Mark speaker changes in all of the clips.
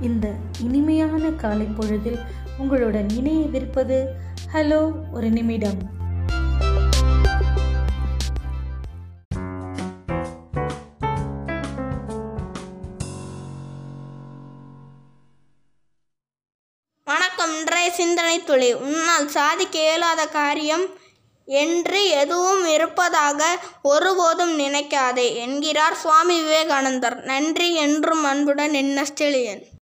Speaker 1: இந்த இனிமையான காலை பொழுதில் உங்களுடன் இணையவிருப்பது ஹலோ ஒரு நிமிடம்.
Speaker 2: வணக்கம் இன்றைய சிந்தனை துளி. உன்னால் சாதிக்க இயலாத காரியம் என்று எதுவும் இருப்பதாக ஒருபோதும் நினைக்காதே என்கிறார் சுவாமி விவேகானந்தர். நன்றி என்றும் அன்புடன் என் நஸ்டெலியன்.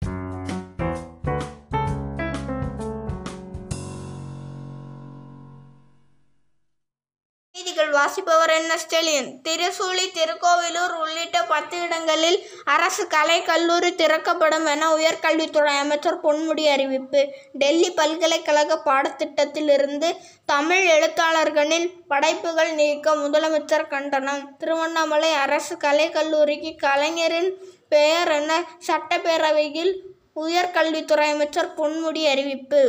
Speaker 2: செய்திகள் வாசிப்பவர் என்ன ஸ்டெலியன் திருசூலி திருக்கோவிலூர் உள்ளிட்ட பத்து இடங்களில் அரசு கலை கல்லூரி திறக்கப்படும் என உயர்கல்வித்துறை அமைச்சர் பொன்முடி அறிவிப்பு. டெல்லி பல்கலைக்கழக பாடத்திட்டத்திலிருந்து தமிழ் எழுத்தாளர்களின் படைப்புகள் நீக்க முதலமைச்சர் கண்டனம். திருவண்ணாமலை அரசு கலை கல்லூரிக்கு கலைஞரின் பெயர் என சட்டப்பேரவையில் உயர்கல்வித்துறை அமைச்சர் பொன்முடி அறிவிப்பு.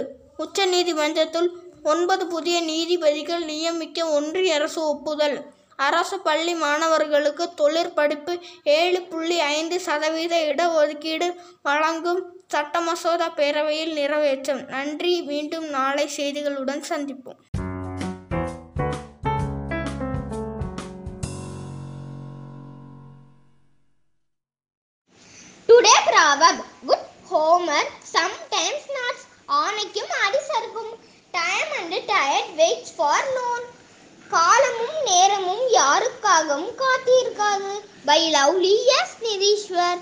Speaker 2: உச்சநீதிமன்றத்தில் ஒன்பது புதிய நீதிபதிகள் நியமிக்க ஒன்றிய அரசு ஒப்புதல். அரசு பள்ளி மாணவர்களுக்கு தொழிற்படிப்பு ஏழு புள்ளி ஐந்து சதவீத இடஒதுக்கீடு வழங்கும் சட்ட மசோதா பேரவையில் நிறைவேற்றம். நன்றி. மீண்டும் நாளை செய்திகளுடன் சந்திப்போம்.
Speaker 3: அண்ட் டயர்ட் வெயிட்ஸ் ஃபார் நோன் காலமும் நேரமும் யாருக்காகவும் காத்திருக்காது. பை லவ்லி எஸ் நிதீஸ்வர்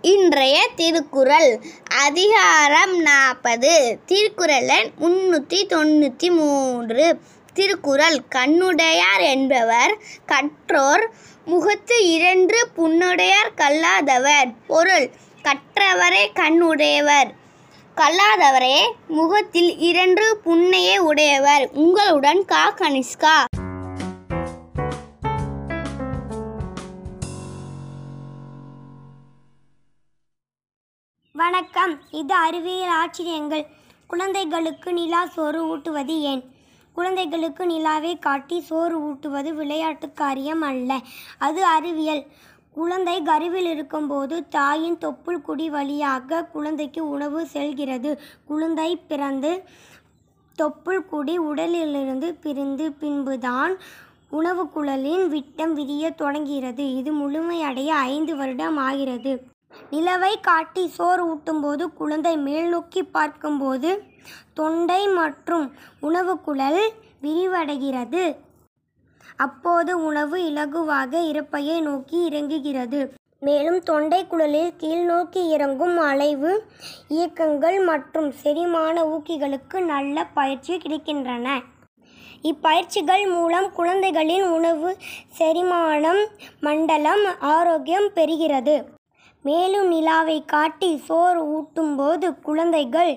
Speaker 3: இன்றைய திருக்குறள் அதிகாரம் நாற்பது திருக்குறள் முன்னூற்றி தொண்ணூற்றி மூன்று. திருக்குறள் கண்ணுடையார் என்பவர் கற்றோர் முகத்து இரண்டு புண்ணுடையார் கல்லாதவர். பொருள் கற்றவரே கண்ணுடையவர். கல்லாதவரே முகத்தில் இரண்டு புண்ணையே உடையவர். உங்களுடன் கா. கனிஷ்கா.
Speaker 4: வணக்கம். இது அறிவியல் ஆச்சரியங்கள். குழந்தைகளுக்கு நிலா சோறு ஊட்டுவது ஏன்? குழந்தைகளுக்கு நிலாவை காட்டி சோறு ஊட்டுவது விளையாட்டு காரியம் அல்ல. அது அறிவியல். குழந்தை கருவில் இருக்கும்போது தாயின் தொப்புள் குடி வழியாக குழந்தைக்கு உணவு செல்கிறது. குழந்தை பிறந்து தொப்புள் குடி உடலிலிருந்து பிரிந்து பின்புதான் உணவு குழலின் விட்டம் விரிய தொடங்குகிறது. இது முழுமையடைய ஐந்து வருடம் ஆகிறது. நிலவை காட்டி சோறு ஊட்டும்போது குழந்தை மேல் நோக்கி பார்க்கும்போது தொண்டை மற்றும் உணவு குழல் விரிவடைகிறது. அப்போது உணவு இலகுவாக இறப்பையை நோக்கி இறங்குகிறது. மேலும் தொண்டை குழலில் கீழ் நோக்கி இறங்கும் அலைவு இயக்கங்கள் மற்றும் செரிமான ஊக்கிகளுக்கு நல்ல பயிற்சி கிடைக்கின்றன. இப்பயிற்சிகள் மூலம் குழந்தைகளின் உணவு செரிமானம் மண்டலம் ஆரோக்கியம் பெறுகிறது. மேலும் நிலாவை காட்டி சோறு ஊட்டும்போது குழந்தைகள்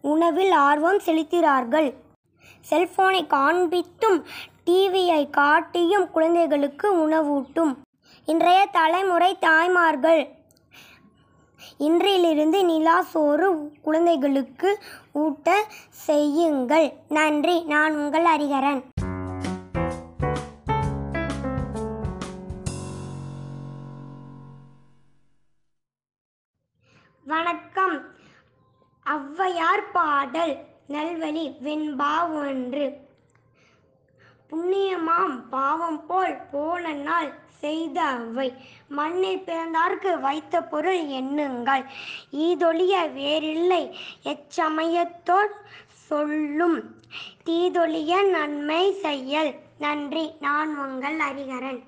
Speaker 4: உணவில் ஆர்வம் செலுத்துகிறார்கள். செல்போனை காண்பித்தும் டிவியை காட்டியும் குழந்தைகளுக்கு உணவூட்டும். இன்றைய தலைமுறை தாய்மார்கள் இன்றிலிருந்து நிலா சோறு குழந்தைகளுக்கு ஊட்ட செய்யுங்கள். நன்றி. நான் உங்கள் அறிகரன் வணக்கம். ஔவையார் பாடல் நல்வழி வெண்பா ஒன்று. புண்ணியமாம் பாவம் போல் போன நாள் செய்த அவை. மண்ணில் பிறந்தார்க்கு வைத்த பொருள் எண்ணுங்கள் ஈதொழிய வேறில்லை எச்சமயத்தோர் சொல்லும். தீதொழிய நன்மை செய்யல். நன்றி நான் உங்கள் அறிகரன்.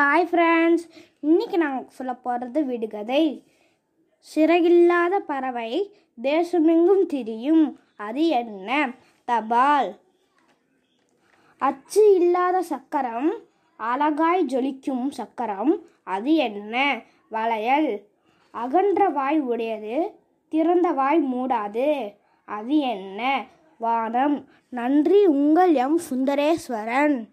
Speaker 5: ஹாய் ஃப்ரெண்ட்ஸ் இன்னைக்கு நாங்கள் சொல்ல போகிறது விடுகதை. சிறகில்லாத பறவை தேசமெங்கும் திரியும். அது என்ன? தபால். அச்சு இல்லாத சக்கரம் அழகாய் ஜொலிக்கும் சக்கரம். அது என்ன? வளையல். அகன்ற வாய் உடையது திறந்த வாய் மூடாது. அது என்ன? வானம். நன்றி உங்கள் எம். சுந்தரேஸ்வரன்.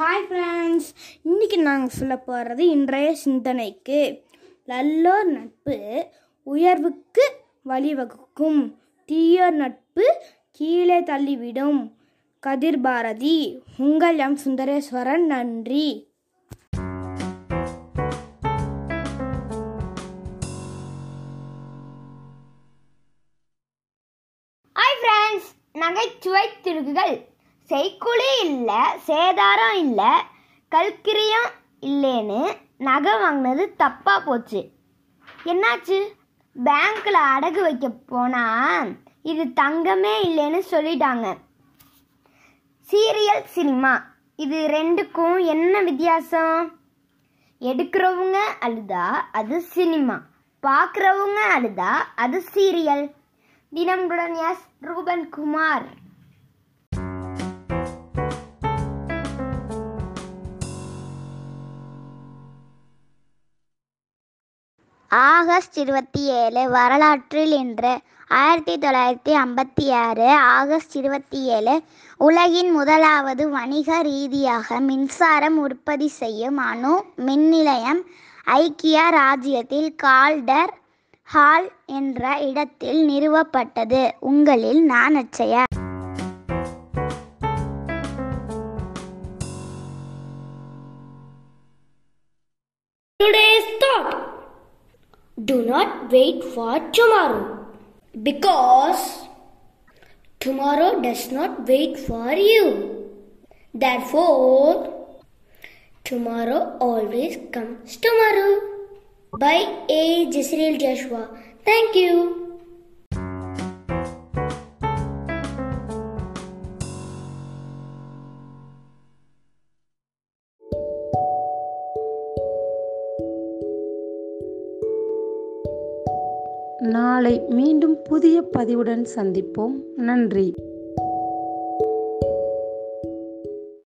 Speaker 5: ஹாய் ஃப்ரெண்ட்ஸ் இன்றைக்கி நாங்கள் சொல்ல போகிறது இன்றைய சிந்தனைக்கு. நல்லோர் நட்பு உயர்வுக்கு வழிவகுக்கும். தீயோர் நட்பு கீழே தள்ளிவிடும். கதிர் பாரதி உங்கள் எம். சுந்தரேஸ்வரன் நன்றி.
Speaker 3: ஹாய் ஃப்ரெண்ட்ஸ் நகைச்சுவை திருகுகள். செய்குழி இல்லை சேதாரம் இல்லை கல்கிரியம் இல்லைன்னு நகை வாங்கினது தப்பாக போச்சு. என்னாச்சு? பேங்க்கில் அடகு வைக்க போனால் இது தங்கமே இல்லைன்னு சொல்லிட்டாங்க. சீரியல் சினிமா இது ரெண்டுக்கும் என்ன வித்தியாசம்? எடுக்கிறவங்க அழுதா அது சினிமா பார்க்குறவங்க அழுதா அது சீரியல். தினம் எஸ். ரூபன் குமார்
Speaker 6: ஆகஸ்ட் இருபத்தி ஏழு வரலாற்றில் இன்று ஆயிரத்தி தொள்ளாயிரத்தி ஐம்பத்தி ஆறு ஆகஸ்ட் இருபத்தி ஏழு உலகின் முதலாவது வணிக ரீதியாக மின்சாரம் உற்பத்தி செய்யும் அணு மின் நிலையம் ஐக்கிய ராஜ்யத்தில் கால்டர் ஹால் என்ற இடத்தில் நிறுவப்பட்டது. உங்களில் நான் அச்சையா?
Speaker 3: Today's thought. Do not wait for tomorrow because tomorrow does not wait for you. Therefore, tomorrow always comes tomorrow. By A. Jisrael Joshua. Thank you.
Speaker 1: நாளை மீண்டும் புதிய பதிவுடன் சந்திப்போம். நன்றி.